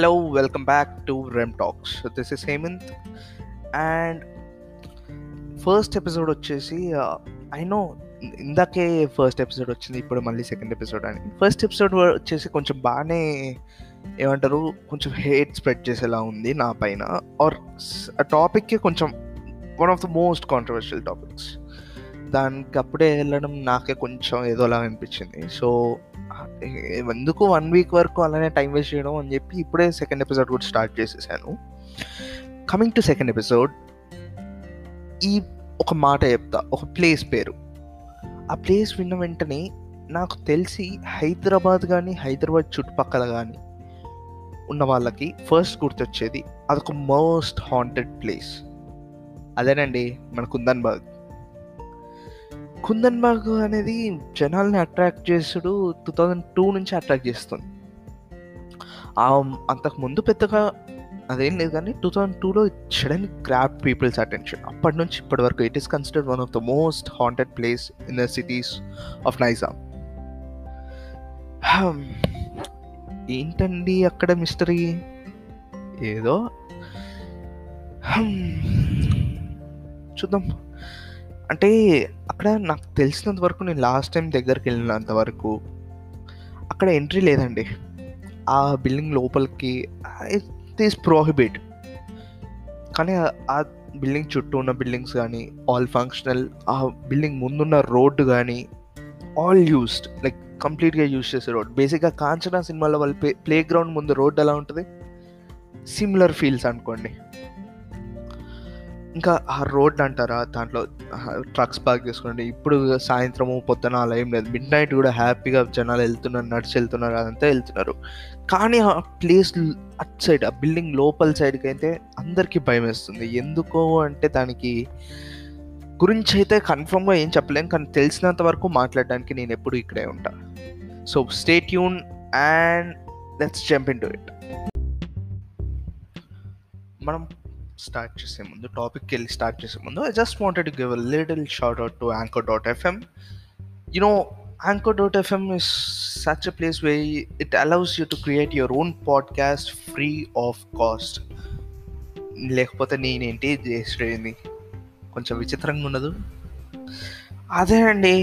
Hello, welcome back to REM Talks. So this is Hemant. And first episode వచ్చేసి uh, I know ఇందాకే first episode వచ్చింది ఇప్పుడు మళ్ళీ second episode అని. First episode వచ్చేసి కొంచెం బాగానే ఏమంటారు కొంచెం హేట్ స్ప్రెడ్ చేసేలా ఉంది నా పైన. ఆర్ ఆ టాపిక్కి కొంచెం one of the most controversial topics దానికి అప్పుడే వెళ్ళడం నాకే కొంచెం ఏదోలా అనిపించింది. సో ఎందుకు వన్ వీక్ వరకు అలానే టైం వేస్ట్ చేయడం అని చెప్పి ఇప్పుడే సెకండ్ ఎపిసోడ్ కూడా స్టార్ట్ చేసేసాను. కమింగ్ టు సెకండ్ ఎపిసోడ్ ఈ ఒక మాట చెప్తా ఒక ప్లేస్ పేరు. ఆ ప్లేస్ విన్న వెంటనే నాకు తెలిసి హైదరాబాద్ కానీ హైదరాబాద్ చుట్టుపక్కల కానీ ఉన్న వాళ్ళకి ఫస్ట్ గుర్తొచ్చేది అదొక మోస్ట్ హాంటెడ్ ప్లేస్. అదేనండి మన కుందన్బాగ్ కుందన్ బాగ్ అనేది జనాల్ని అట్రాక్ట్ చేసుడు టూ థౌజండ్ టూ నుంచి అట్రాక్ట్ చేస్తుంది. అంతకు ముందు పెద్దగా అదేం లేదు కానీ టూ థౌజండ్ టూలో సడన్ గ్రాప్ పీపుల్స్ అటెన్షన్. అప్పటి నుంచి ఇప్పటి వరకు it is considered one of the most haunted place in the cities of Nizam ఏంటండి అక్కడ మిస్టరీ? ఏదో? చూద్దాం. అంటే అక్కడ నాకు తెలిసినంత వరకు నేను లాస్ట్ టైం దగ్గరికి వెళ్ళినంత వరకు అక్కడ ఎంట్రీ లేదండి. ఆ బిల్డింగ్ లోపలికి ఇట్ ఈస్ ప్రోహిబిట్. కానీ ఆ బిల్డింగ్ చుట్టూ ఉన్న బిల్డింగ్స్ కానీ ఆల్ ఫంక్షనల్ ఆ బిల్డింగ్ ముందున్న రోడ్డు కానీ ఆల్ యూస్డ్ లైక్ కంప్లీట్గా యూజ్ చేసే రోడ్ బేసిక్గా కాంచనా సినిమాలో వాళ్ళ ప్లే ప్లే గ్రౌండ్ ముందు రోడ్ ఎలా ఉంటుంది? సిమిలర్ ఫీల్స్ అనుకోండి. ఇంకా ఆ రోడ్ అంటారా? దాంట్లో ట్రక్స్ పార్క్ చేసుకుంటే ఇప్పుడు సాయంత్రము పొద్దున అలా ఏం లేదు. మిడ్ నైట్ కూడా హ్యాపీగా జనాలు వెళ్తున్నారు నడిచి వెళ్తున్నారు అదంతా వెళ్తున్నారు. కానీ ఆ ప్లేస్ అట్ సైడ్ ఆ బిల్డింగ్ లోపల సైడ్కి అయితే అందరికీ భయం వేస్తుంది. ఎందుకో అంటే దానికి గురించి అయితే కన్ఫర్మ్గా ఏం చెప్పలేను కానీ తెలిసినంత వరకు మాట్లాడడానికి నేను ఎప్పుడు ఇక్కడే ఉంటా. So stay Yoon and let's jump into it మనం స్టార్ట్ చేసే ముందు టాపిక్కి వెళ్ళి స్టార్ట్ చేసే ముందు I just wanted to give a little shout out to anchor dot FM you know anchor dot FM is such a place where it allows you to create your own podcast free of cost లేకపోతే నేనేంటి చేసేది కొంచెం విచిత్రంగా ఉండదు అదే అండి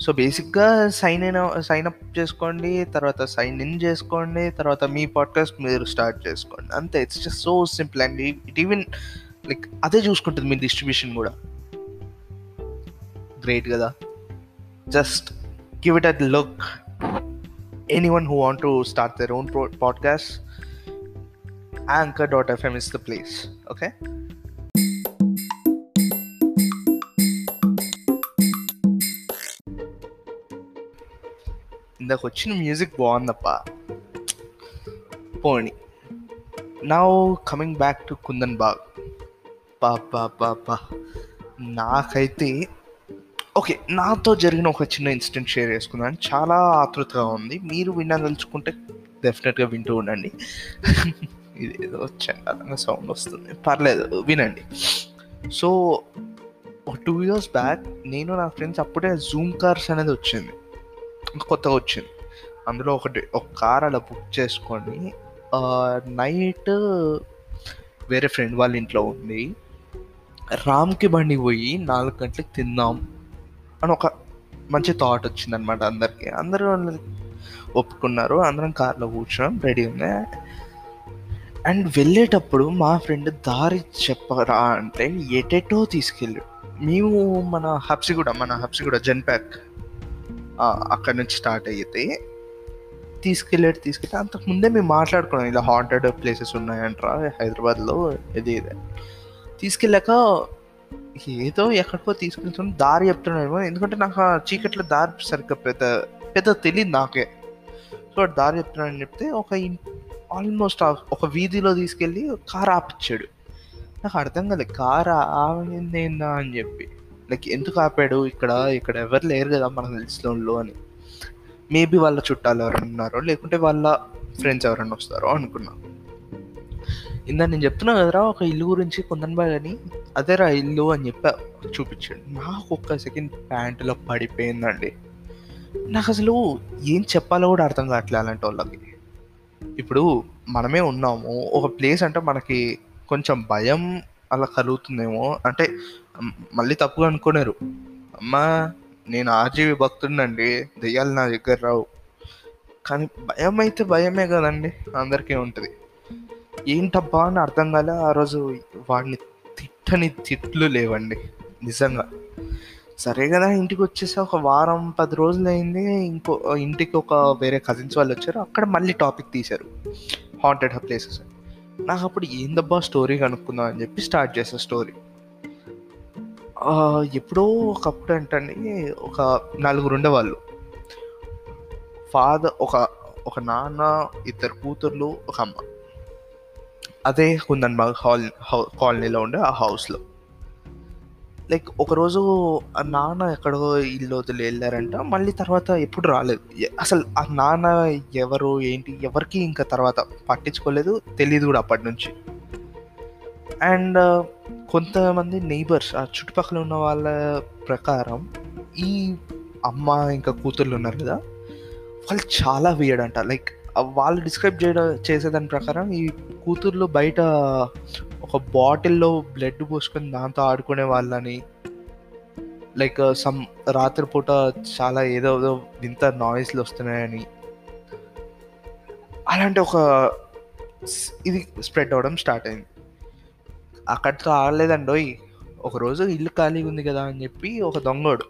so బేసిక్గా sign in sign up చేసుకోండి తర్వాత సైన్ ఇన్ చేసుకోండి తర్వాత మీ పాడ్కాస్ట్ మీరు స్టార్ట్ చేసుకోండి. అంతే. It's just so simple and it even like అదే చూసుకుంటుంది మీ డిస్ట్రిబ్యూషన్ కూడా. గ్రేట్ కదా. Just give it a look anyone who want to start their own podcast anchor dot FM is the place okay ఇందాక వచ్చిన music బాగుందప్ప. పోని. నా coming back to Kundan Bagh పాపా పాపా నాకైతే ఓకే నాతో జరిగిన ఒక చిన్న ఇన్సిడెంట్ షేర్ చేసుకున్నాను చాలా ఆతృతగా ఉంది. మీరు వినదలుచుకుంటే డెఫినెట్గా వింటూ ఉండండి. ఇది ఏదో చండాలంగా సౌండ్ వస్తుంది. పర్లేదు వినండి. సో ఒక టూ ఇయర్స్ బ్యాక్ నేను నా ఫ్రెండ్స్ అప్పుడే జూమ్ కార్స్ అనేది వచ్చింది. కొత్తగా వచ్చింది. అందులో ఒకటి ఒక కార్ అలా బుక్ చేసుకొని నైట్ వేరే ఫ్రెండ్ వాళ్ళ ఇంట్లో ఉంది రామ్కి బండి పోయి నాలుగు గంటలకు తిందాం అని ఒక మంచి థాట్ వచ్చింది అనమాట అందరికి. అందరూ ఒప్పుకున్నారు. అందరం కార్లో కూర్చున్నాం రెడీ ఉంది అండ్ వెళ్ళేటప్పుడు మా ఫ్రెండ్ దారి చెప్పరా అంటే ఎటెటో తీసుకెళ్ళాడు మేము మన హబ్సిగూడ మన హబ్సిగూడ జెన్ప్యాక్ అక్కడ నుంచి స్టార్ట్ అయితే తీసుకెళ్ళాడు తీసుకెళ్ళి అంతకు ముందే మేము మాట్లాడుకున్నాం ఇలా హాంటెడ్ ప్లేసెస్ ఉన్నాయంటారా హైదరాబాద్లో ఇది ఇది. తీసుకెళ్ళాక ఏదో ఎక్కడికో తీసుకెళ్తున్నాం దారి చెప్తున్నామో ఎందుకంటే నాకు ఆ చీకట్లో దారి సరిగ్గా పెద్ద పెద్ద తెలియదు నాకే. సో దారి చెప్తున్నాడని చెప్తే ఒక ఆల్మోస్ట్ ఒక వీధిలో తీసుకెళ్ళి కార్ ఆపిచ్చాడు. నాకు అర్థం కాలేదు కార్ ఆపింది అని చెప్పి. లైక్ ఎందుకు ఆపాడు? ఇక్కడ ఇక్కడ ఎవరు లేరు కదా మనకు తెలిసిన వాళ్ళు అని. మేబీ వాళ్ళ చుట్టాలు ఎవరైనా ఉన్నారో లేకుంటే వాళ్ళ ఫ్రెండ్స్ ఎవరైనా వస్తారో అనుకున్నా. ఇందా నేను చెప్తున్నా కదరా ఒక ఇల్లు గురించి కొందనబాయ్ అని. అదేరా ఇల్లు అని చెప్పా చూపించాడు. నాకు ఒక్క సెకండ్ ప్యాంటులో పడిపోయిందండి. నాకు అసలు ఏం చెప్పాలో కూడా అర్థం కావట్లేదు అలాంటి వాళ్ళకి. ఇప్పుడు మనమే ఉన్నాము. ఒక ప్లేస్ అంటే మనకి కొంచెం భయం అలా కలుగుతుందేమో. అంటే మళ్ళీ తప్పుగా అనుకోలేరు. అమ్మా నేను ఆర్జీవి భక్తుండండి దెయ్యాలు నా దగ్గర రావు. కానీ భయం అయితే భయమే కదండి. అందరికీ ఉంటుంది. ఏంటబ్బా అని అర్థం కాలే. ఆ రోజు వాడిని తిట్టని తిట్లు లేవండి. నిజంగా. సరే కదా ఇంటికి వచ్చేసి. ఒక వారం పది రోజులు అయింది ఇంకో ఇంటికి ఒక వేరే కజిన్స్ వాళ్ళు వచ్చారు. అక్కడ మళ్ళీ టాపిక్ తీశారు. హాంటెడ్ ప్లేసెస్ నాకు అప్పుడు ఏందబ్బా స్టోరీ కనుక్కుందాం అని చెప్పి స్టార్ట్ చేసా స్టోరీ ఎప్పుడో ఒకప్పుడు ఏంటంటే ఒక నలుగురు ఉండేవాళ్ళు. ఫాదర్ ఒక ఒక నాన్న ఇద్దరు కూతుర్లు ఒక అమ్మ. అదే కుందన్బాగ్ హాల్ కాలనీలో ఉండే ఆ హౌస్లో లైక్ ఒకరోజు ఆ నాన్న ఎక్కడో ఇల్లు వదిలి వెళ్ళారంట. మళ్ళీ తర్వాత ఎప్పుడు రాలేదు. అసలు ఆ నాన్న ఎవరు ఏంటి ఎవరికి ఇంకా తర్వాత పట్టించుకోలేదు. తెలియదు కూడా అప్పటి నుంచి. అండ్ కొంతమంది నైబర్స్ ఆ చుట్టుపక్కల ఉన్న వాళ్ళ ప్రకారం ఈ అమ్మ ఇంకా కూతుర్లు ఉన్నారు కదా వాళ్ళు చాలా వేయడంట లైక్ వాళ్ళు డిస్క్రైబ్ చేయడం చేసేదాని ప్రకారం ఈ కూతుర్లు బయట ఒక బాటిల్లో బ్లడ్ పోసుకొని దాంతో ఆడుకునే వాళ్ళని లైక్ uh, సమ్ రాత్రిపూట చాలా ఏదో ఏదో వింత నాయిస్లు వస్తున్నాయని. అలాంటి ఒక ఇది స్ప్రెడ్ అవ్వడం స్టార్ట్ అయింది. అక్కడితో ఆడలేదండోయ్ ఒకరోజు ఇల్లు ఖాళీగా ఉంది కదా అని చెప్పి ఒక దొంగోడు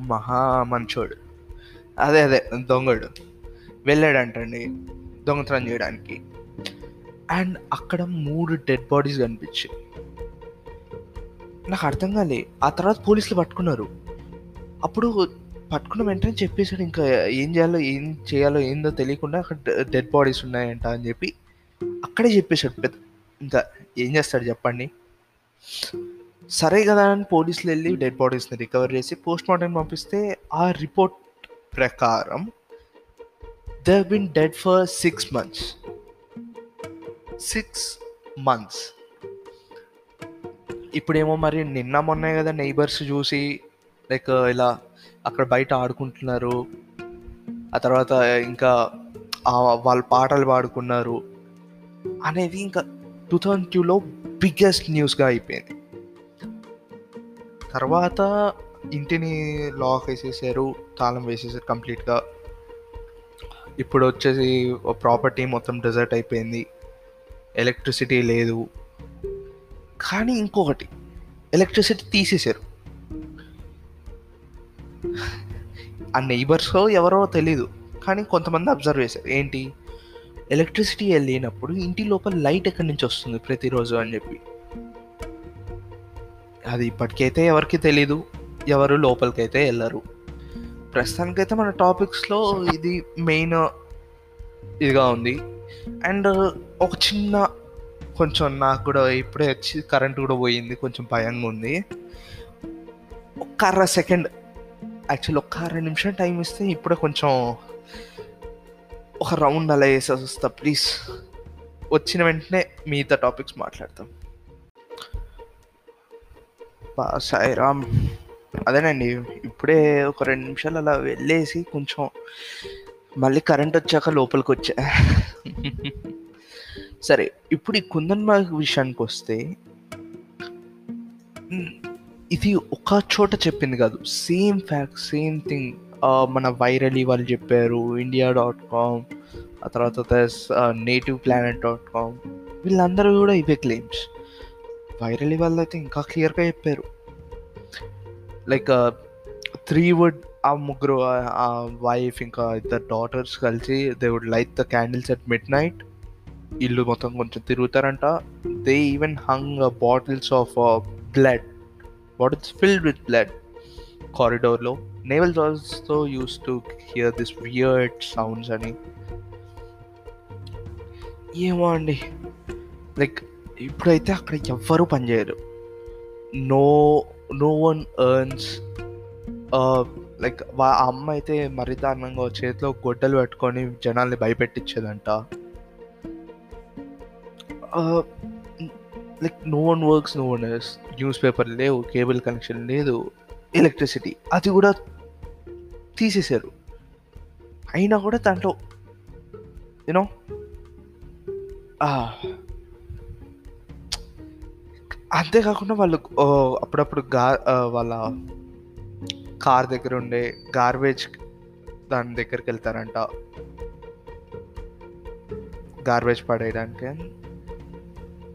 మహా మంచోడు. అదే అదే దొంగడు. వెళ్ళాడంటండి దొంగతనం చేయడానికి. అండ్ అక్కడ మూడు డెడ్ బాడీస్ కనిపించాయి. నాకు అర్థం కాలే. ఆ తర్వాత పోలీసులు పట్టుకున్నారు. అప్పుడు పట్టుకున్న వెంటనే చెప్పేశాడు ఇంకా ఏం చేయాలో ఏం చేయాలో ఏందో తెలియకుండా అక్కడ డెడ్ బాడీస్ ఉన్నాయంట అని చెప్పి అక్కడే చెప్పేశాడు పెద్ద ఇంకా ఏం చేస్తాడు చెప్పండి. సరే కదా అని పోలీసులు వెళ్ళి డెడ్ బాడీస్ని రికవర్ చేసి పోస్ట్ మార్టం పంపిస్తే ఆ రిపోర్ట్ ప్రకారం they been dead for six months. Six months ఇప్పుడేమో మరి నిన్న మొన్నే కదా నైబర్స్ చూసి లైక్ ఇలా అక్కడ బయట ఆడుకుంటున్నారు. ఆ తర్వాత ఇంకా వాళ్ళ వాళ్ళు పాటలు పాడుకున్నారు. అనేది ఇంకా టూ థౌజండ్ టూలో బిగ్గెస్ట్ న్యూస్గా అయిపోయింది. తర్వాత ఇంటిని లాక్ వేసేసారు తాళం వేసేసారు కంప్లీట్గా ఇప్పుడు వచ్చేసి ప్రాపర్టీ మొత్తం డెజర్ట్ అయిపోయింది. ఎలక్ట్రిసిటీ లేదు. కానీ ఇంకొకటి ఎలక్ట్రిసిటీ తీసేశారు. ఆ నైబర్స్ ఎవరో తెలీదు కానీ కొంతమంది అబ్జర్వ్ చేశారు. ఏంటి? ఎలక్ట్రిసిటీ వెళ్ళినప్పుడు ఇంటి లోపల లైట్ ఎక్కడి నుంచి వస్తుంది ప్రతిరోజు అని చెప్పి. అది ఇప్పటికైతే ఎవరికి తెలీదు ఎవరు లోపలికైతే వెళ్ళరు. ప్రస్తుతానికైతే మన టాపిక్స్లో ఇది మెయిన్ ఇదిగా ఉంది. అండ్ ఒక చిన్న కొంచెం నాకు కూడా ఇప్పుడే వచ్చి కరెంట్ కూడా పోయింది కొంచెం భయంగా ఉంది. ఒక్క అర సెకండ్ యాక్చువల్లీ ఒక్క అర నిమిషం టైం ఇస్తే ఇప్పుడే కొంచెం ఒక రౌండ్ అలా వేసేసి వస్తా ప్లీజ్. వచ్చిన వెంటనే మిగతా టాపిక్స్ మాట్లాడతాం. బా సాయిరామ్. అదేనండి ఇప్పుడే ఒక రెండు నిమిషాలు అలా వెళ్ళేసి కొంచెం మళ్ళీ కరెంట్ వచ్చాక లోపలికి వచ్చా సరే ఇప్పుడు ఈ కుందన్ బాగ్ విషయానికి వస్తే ఇది ఒక చోట చెప్పింది కాదు. సేమ్ ఫ్యాక్ట్ సేమ్ థింగ్ మన వైరలీ వాళ్ళు చెప్పారు ఇండియా డాట్ కామ్ ఆ తర్వాత నేటివ్ ప్లానెట్ డాట్ కామ్ వీళ్ళందరూ కూడా ఇవే క్లెయిమ్స్ వైరలీ వాళ్ళు అయితే ఇంకా క్లియర్గా చెప్పారు. లైక్ త్రీ వుడ్ ఆ ముగ్గురు ఆ వైఫ్ ఇంకా ఇద్దరు డాటర్స్ కలిసి they would light the candles at mid night ఇల్లు మొత్తం కొంచెం తిరుగుతారంట. They even hung bottles of blood bottles filled with blood కారిడోర్లో నేవల్ జాల్స్తో used to hear this weird sounds అని. ఏమో అండి. లైక్ ఇప్పుడైతే అక్కడ ఎవ్వరూ పనిచేయరు. No no one earns like వా ఆ అమ్మ అయితే మరీ దారుణంగా చేతిలో గొడ్డలు పెట్టుకొని జనాల్ని భయపెట్టించేదంట. Like no one works no one newspaper లేవు కేబుల్ కనెక్షన్ లేదు ఎలక్ట్రిసిటీ. అది కూడా తీసేశారు. అయినా కూడా దాంట్లో యూనో అంతేకాకుండా వాళ్ళు అప్పుడప్పుడు గా వాళ్ళ కార్ దగ్గర ఉండే గార్బేజ్ దాని దగ్గరికి వెళ్తారంట గార్బేజ్ పడేయడానికి.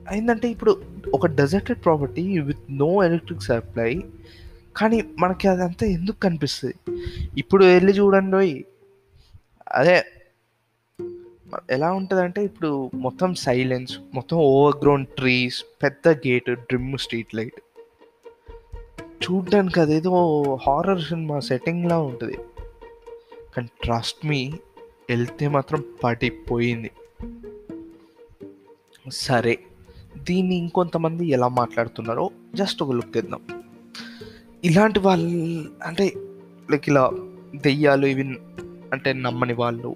అయిందంటే ఇప్పుడు ఒక deserted property with no electric supply కానీ మనకి అదంతా ఎందుకు కనిపిస్తుంది? ఇప్పుడు వెళ్ళి చూడండి అదే ఎలా ఉంటుందంటే ఇప్పుడు మొత్తం సైలెన్స్ మొత్తం ఓవర్ గ్రౌండ్ ట్రీస్ పెద్ద గేట్ డ్రిమ్ స్ట్రీట్ లైట్ చూడ్డానికి అదేదో హారర్ సినిమా సెట్టింగ్లా ఉంటుంది. కానీ ట్రస్ట్ మీ వెళ్తే మాత్రం పడిపోయింది. సరే దీన్ని ఇంకొంతమంది ఎలా మాట్లాడుతున్నారో జస్ట్ ఒక లుక్ ఇద్దాం ఇలాంటి వాళ్ళు అంటే లైక్ ఇలా దెయ్యాలు ఇవి అంటే నమ్మని వాళ్ళు.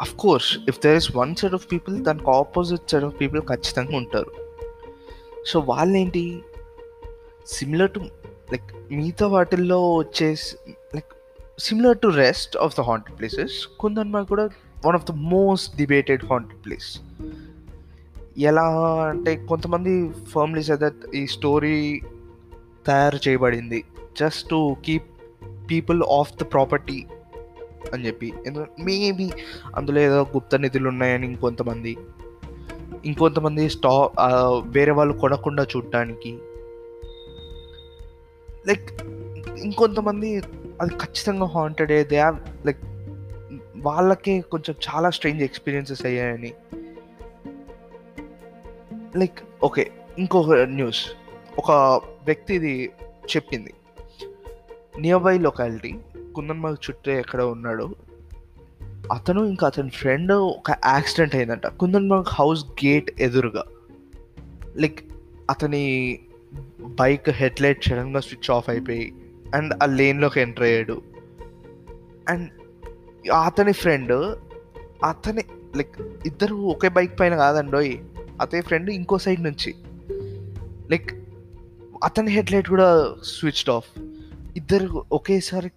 Of course if there is one set of people దానికి ఆపోజిట్ సెట్ ఆఫ్ పీపుల్ ఖచ్చితంగా ఉంటారు. సో వాళ్ళేంటి? సిమిలర్ టు లైక్ మిగతా వాటిల్లో వచ్చేసి like similar to rest of the haunted places కుందన్మా కూడా one of the most debated haunted place ఎలా అంటే కొంతమంది ఫర్మ్లీ దట్ ఈ స్టోరీ తయారు చేయబడింది just to keep people off the property అని చెప్పి. మేబీ అందులో ఏదో గుప్త నిధులు ఉన్నాయని ఇంకొంతమంది ఇంకొంతమంది స్టా వేరే వాళ్ళు కొనకుండా చూడటానికి లైక్ ఇంకొంతమంది అది ఖచ్చితంగా హాంటెడ్ దే హ్యావ్ లైక్ వాళ్ళకే కొంచెం చాలా స్ట్రేంజ్ ఎక్స్పీరియన్సెస్ అయ్యాయని. లైక్ ఓకే ఇంకొక న్యూస్ ఒక వ్యక్తి ఇది చెప్పింది. నియర్ బై లొకాలిటీ కుందన్మార్గ్ చుట్టూ ఎక్కడ ఉన్నాడు? అతను ఇంకా అతని ఫ్రెండ్ ఒక యాక్సిడెంట్ అయిందంట. కుందన్మార్గ్ హౌస్ గేట్ ఎదురుగా. లైక్ అతని బైక్ హెడ్ లైట్ సడన్గా స్విచ్ ఆఫ్ అయిపోయి అండ్ ఆ లేన్లోకి ఎంటర్ అయ్యాడు. అండ్ అతని ఫ్రెండ్ అతని లైక్ ఇద్దరు ఒకే బైక్ పైన కాదండోయ్ అతని ఫ్రెండ్ ఇంకో సైడ్ నుంచి. లైక్ అతని హెడ్ లైట్ కూడా స్విచ్డ్ ఆఫ్. ఇద్దరు ఒకేసారి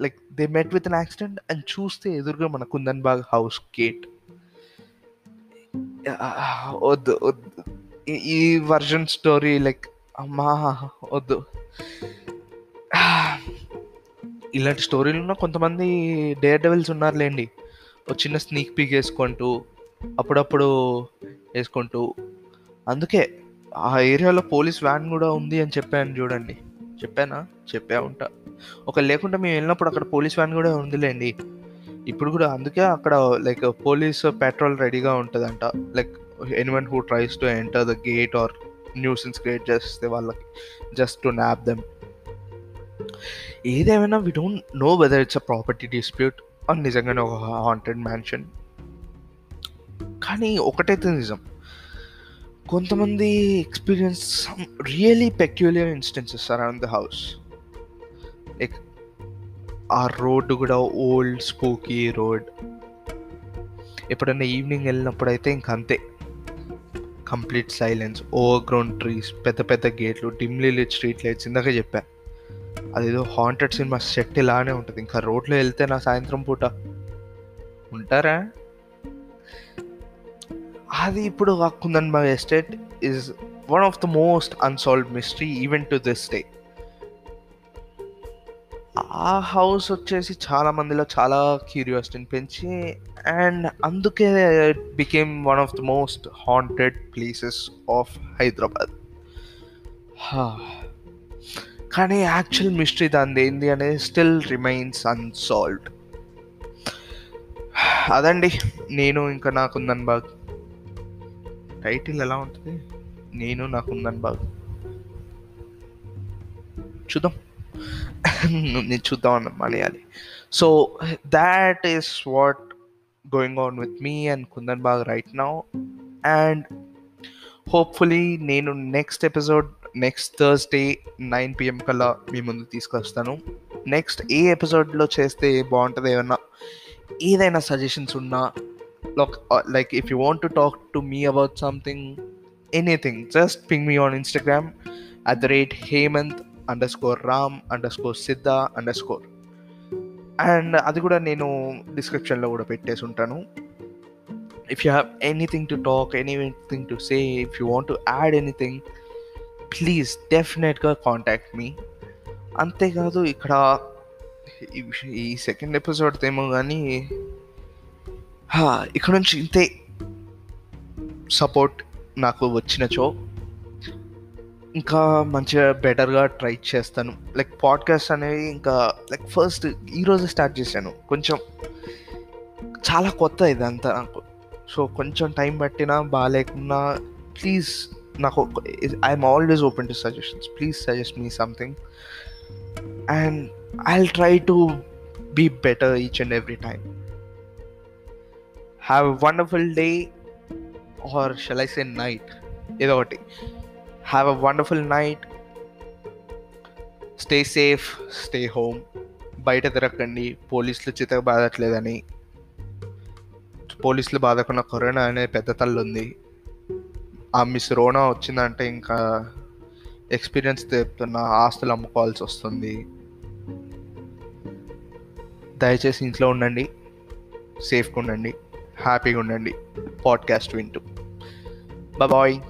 like they met with an accident and చూస్తే ఎదురుగా మన కుందన్ బాగ్ హౌస్ గేట్. వద్దు వద్దు. ఈ- ఈ వర్జన్ స్టోరీ లైక్ అమ్మా వద్దు. ఇలాంటి స్టోరీలు ఉన్న కొంతమంది డేర్ డెవిల్స్ ఉన్నారులేండి. ఒక చిన్న స్నీక్ పీక్ వేసుకుంటూ అప్పుడప్పుడు వేసుకుంటూ. అందుకే ఆ ఏరియాలో పోలీస్ వ్యాన్ కూడా ఉంది అని చెప్పాను చూడండి. చెప్పానా? చెప్పా ఉంటా. ఒక లేకుండా మేము వెళ్ళినప్పుడు అక్కడ పోలీస్ వ్యాన్ కూడా ఉందిలేండి. ఇప్పుడు కూడా అందుకే అక్కడ లైక్ పోలీస్ పెట్రోల్ రెడీగా ఉంటుందంట. Like anyone who tries to enter the gate or nuisance create చేస్తే వాళ్ళకి జస్ట్ టు నాప్ దెమ్ ఏదేమైనా we don't know whether it's a property dispute and నిజంగానే ఒక హాంటెడ్ మ్యాన్షన్ కానీ ఒకటైతే నిజం. కొంతమంది experience some really peculiar instances around the house like ఆ రోడ్డు కూడా ఓల్డ్ స్పూకీ రోడ్ ఎప్పుడన్నా ఈవినింగ్ వెళ్ళినప్పుడు అయితే ఇంక అంతే. Complete silence over ground trees పెద్ద పెద్ద గేట్లు డిమ్లీ లిట్ స్ట్రీట్ లైట్స్ ఇందాక చెప్పా. అదేదో హాంటెడ్ సినిమా సెట్ ఇలానే ఉంటుంది. ఇంకా రోడ్లో వెళ్తే నా సాయంత్రం పూట ఉంటారా? అది ఇప్పుడు ఆ Kundan Bagh estate is one of the most unsolved mystery even to this day ఆ హౌస్ వచ్చేసి చాలా మందిలో చాలా క్యూరియాసిటీని పెంచి అండ్ అందుకే it became one of the most haunted places of Hyderabad. కానీ యాక్చువల్ మిస్టరీ దాని ఏంది అనేది స్టిల్ రిమైన్స్ అన్సాల్వ్డ్. అదండి. నేను ఇంకా నాకుందని బాగ్. టైటిల్ ఎలా ఉంటుంది? నేను నాకుందని బాగ్. చూద్దాం. నేను చూద్దాం అన్న Malayali so that is what going on with me and Kundan Bagh right now and hopefully నేను next episode next Thursday nine PM కల్లా మీ ముందు తీసుకొస్తాను. నెక్స్ట్ ఏ ఎపిసోడ్లో చేస్తే బాగుంటుంది ఏమన్నా ఏదైనా సజెషన్స్ ఉన్నా like if you want to talk to me about something anything just ping me on Instagram at the rate Hemant underscore Ram underscore Siddha underscore and అది కూడా నేను డిస్క్రిప్షన్లో కూడా పెట్టేసి ఉంటాను. If you have anything to talk anything to say if you want add anything please డెఫినెట్గా contact me అంతేకాదు ఇక్కడ ఈ- సెకండ్ ఎపిసోడ్ ఏమో కానీ హా, ఇక్కడ నుంచి ఇంతే సపోర్ట్ నాకు వచ్చినచో ఇంకా మంచిగా బెటర్గా ట్రై చేస్తాను. లైక్ పాడ్కాస్ట్ అనేవి ఇంకా లైక్ ఫస్ట్ ఈరోజు స్టార్ట్ చేశాను. కొంచెం చాలా కొత్త ఇదంతా నాకు. సో కొంచెం టైం పట్టినా బాగాలేకున్నా ప్లీజ్ నాకు I'm always open to suggestions please suggest me something and I try to be better each and every time have wonderful day or shall I say night ఏదో ఒకటి. Have a wonderful night stay safe stay home బయట తిరగండి పోలీసులు చితక బాధట్లేదని. పోలీసులు బాధకున్న corona అనే పెద్ద తల్లి ఉంది ఆ మిస్ రోనా వచ్చిందంటే ఇంకా ఎక్స్పీరియన్స్ చెప్తున్న ఆస్తులు అమ్ముకోవాల్సి వస్తుంది. దయచేసి ఇంట్లో ఉండండి. సేఫ్గా ఉండండి. హ్యాపీగా ఉండండి. పాడ్కాస్ట్ వింటూ. బాయ్